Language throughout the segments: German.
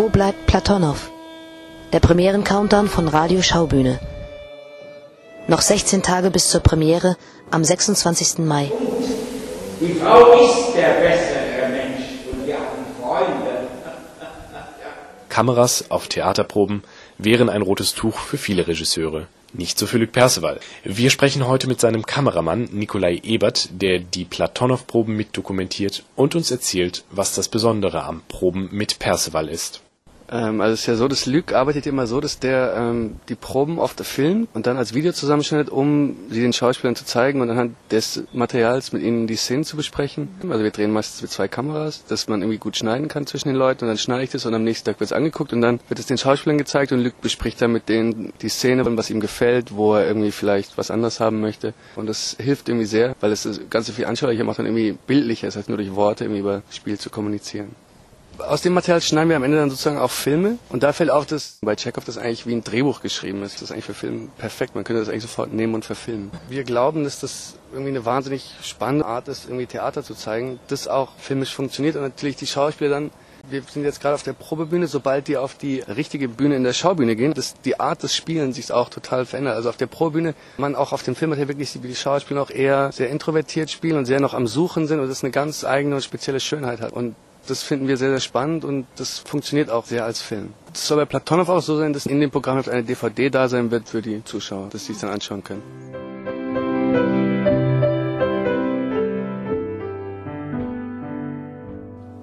bleibt Platonow? Der Premieren-Countdown von Radio Schaubühne. Noch 16 Tage bis zur Premiere am 26. Mai. Die Frau ist der bessere Mensch und wir haben Freunde. Kameras auf Theaterproben wären ein rotes Tuch für viele Regisseure. Nicht so für Luc Perceval. Wir sprechen heute mit seinem Kameramann Nikolai Ebert, der die Platonow-Proben mitdokumentiert und uns erzählt, was das Besondere am Proben mit Perceval ist. Ähm, also es ist ja so, dass Luc arbeitet immer so, dass der ähm, die Proben oft filmt und dann als Video zusammenschneidet, um sie den Schauspielern zu zeigen und anhand des Materials mit ihnen die Szenen zu besprechen. Also wir drehen meistens mit zwei Kameras, dass man irgendwie gut schneiden kann zwischen den Leuten und dann schneide ich das und am nächsten Tag wird es angeguckt und dann wird es den Schauspielern gezeigt und Luc bespricht dann mit denen die Szene was ihm gefällt, wo er irgendwie vielleicht was anders haben möchte. Und das hilft irgendwie sehr, weil es das Ganze viel anschaulicher macht und irgendwie bildlicher ist, als nur durch Worte irgendwie über Spiel zu kommunizieren aus dem Material schneiden wir am Ende dann sozusagen auch Filme. Und da fällt auf, dass bei Chekhov das eigentlich wie ein Drehbuch geschrieben ist. Das ist eigentlich für Film perfekt. Man könnte das eigentlich sofort nehmen und verfilmen. Wir glauben, dass das irgendwie eine wahnsinnig spannende Art ist, irgendwie Theater zu zeigen, das auch filmisch funktioniert und natürlich die Schauspieler dann wir sind jetzt gerade auf der Probebühne, sobald die auf die richtige Bühne in der Schaubühne gehen, dass die Art des Spielens sich auch total verändert. Also auf der Probebühne, man auch auf dem Film hat ja wirklich wie die Schauspieler auch eher sehr introvertiert spielen und sehr noch am Suchen sind und das eine ganz eigene und spezielle Schönheit hat. Und das finden wir sehr, sehr spannend und das funktioniert auch sehr als Film. Es soll bei Platonow auch so sein, dass in dem Programm eine DVD da sein wird für die Zuschauer, dass sie es dann anschauen können.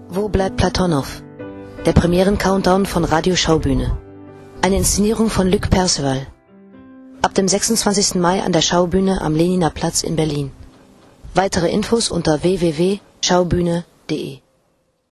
Wo bleibt Platonow? Der Premieren-Countdown von Radio Schaubühne. Eine Inszenierung von Luc Perceval. Ab dem 26. Mai an der Schaubühne am Leniner Platz in Berlin. Weitere Infos unter www.schaubühne.de